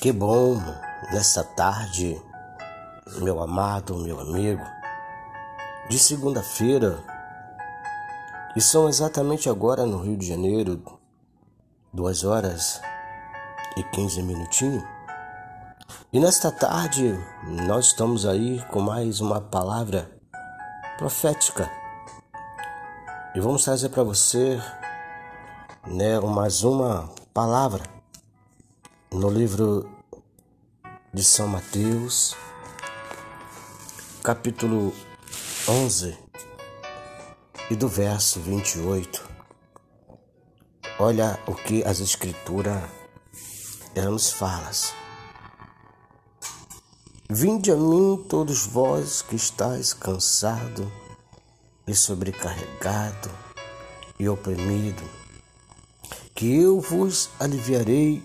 Que bom nesta tarde, meu amado, meu amigo, de segunda-feira, e são exatamente agora no Rio de Janeiro, duas horas e quinze minutinhos. E nesta tarde nós estamos aí com mais uma palavra profética e vamos trazer para você, né, mais uma palavra no livro de São Mateus, capítulo 11 e do verso 28. Olha o que as escrituras nos falam. Vinde a mim todos vós que estáis cansado e sobrecarregado e oprimido, que eu vos aliviarei.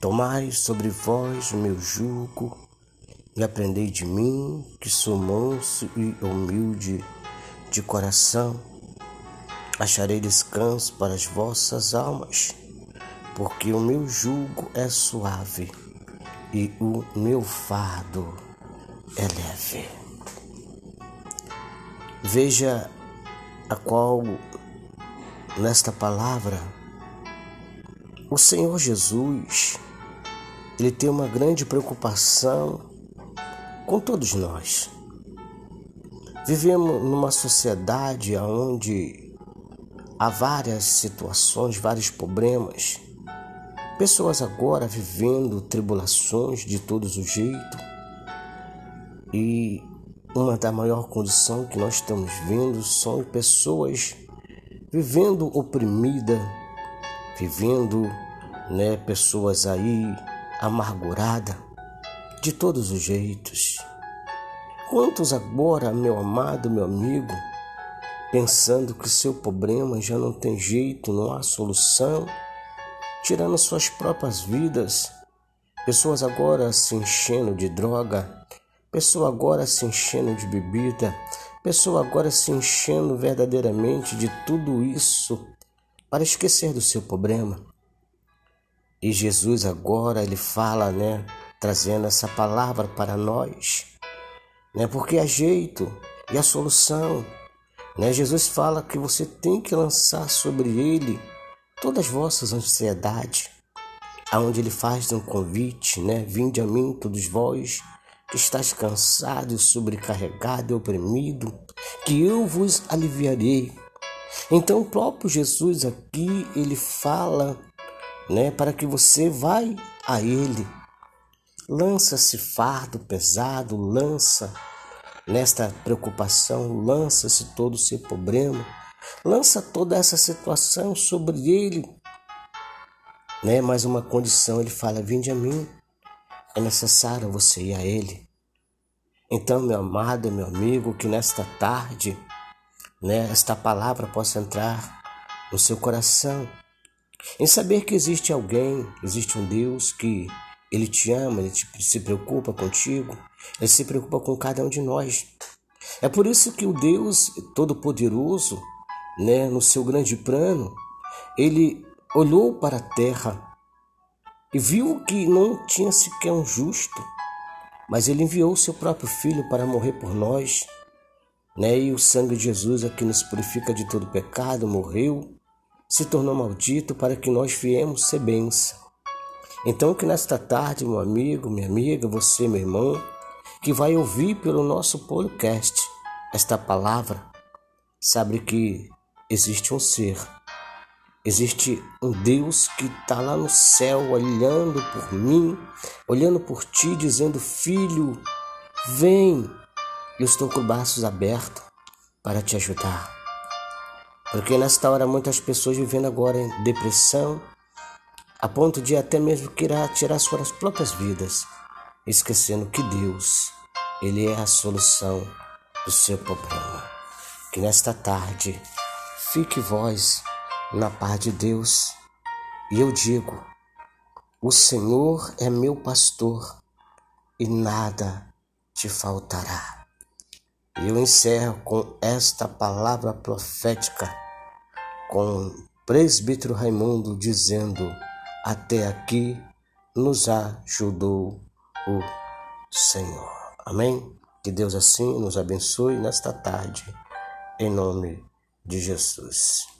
Tomai sobre vós o meu jugo e aprendei de mim, que sou manso e humilde de coração. Acharei descanso para as vossas almas, porque o meu jugo é suave e o meu fardo é leve. Veja a qual nesta palavra o Senhor Jesus ele tem uma grande preocupação com todos nós. Vivemos numa sociedade onde há várias situações, vários problemas, pessoas agora vivendo tribulações de todos os jeitos e uma da maior condição que nós estamos vendo são pessoas vivendo oprimida, vivendo, né, pessoas aí amargurada, de todos os jeitos. Quantos agora, meu amado, meu amigo, pensando que seu problema já não tem jeito, não há solução, tirando suas próprias vidas, pessoas agora se enchendo de droga, pessoa agora se enchendo de bebida, pessoa agora se enchendo verdadeiramente de tudo isso para esquecer do seu problema. E Jesus agora ele fala, né, trazendo essa palavra para nós, né? Porque a jeito e a solução, né? Jesus fala que você tem que lançar sobre ele todas as vossas ansiedades, aonde ele faz um convite, né? Vinde a mim todos vós que estás cansado, sobrecarregado e oprimido, que eu vos aliviarei. Então o próprio Jesus aqui ele fala né? Para que você vai a Ele. Lança esse fardo pesado, lança nesta preocupação, lança-se todo o seu problema, lança toda essa situação sobre Ele. Né? Mais uma condição, ele fala: Vinde a mim. É necessário você ir a Ele. Então, meu amado, meu amigo, que nesta tarde, né, esta palavra possa entrar no seu coração em saber que existe alguém, existe um Deus que ele te ama, ele te, se preocupa contigo, ele se preocupa com cada um de nós. É por isso que o Deus Todo-Poderoso, né, no seu grande plano, ele olhou para a terra e viu que não tinha sequer um justo, mas ele enviou o seu próprio filho para morrer por nós. Né? E o sangue de Jesus é que nos purifica de todo pecado, morreu se tornou maldito para que nós viemos ser bênção. Então, que nesta tarde, meu amigo, minha amiga, você, meu irmão, que vai ouvir pelo nosso podcast esta palavra, sabe que existe um ser, existe um Deus que está lá no céu olhando por mim, olhando por ti, dizendo: Filho, vem, eu estou com os braços abertos para te ajudar. Porque nesta hora muitas pessoas vivendo agora em depressão, a ponto de até mesmo querer tirar suas próprias vidas, esquecendo que Deus, Ele é a solução do seu problema. Que nesta tarde fique vós na paz de Deus. E eu digo: o Senhor é meu pastor e nada te faltará. Eu encerro com esta palavra profética, com o presbítero Raimundo dizendo: Até aqui nos ajudou o Senhor. Amém? Que Deus assim nos abençoe nesta tarde, em nome de Jesus.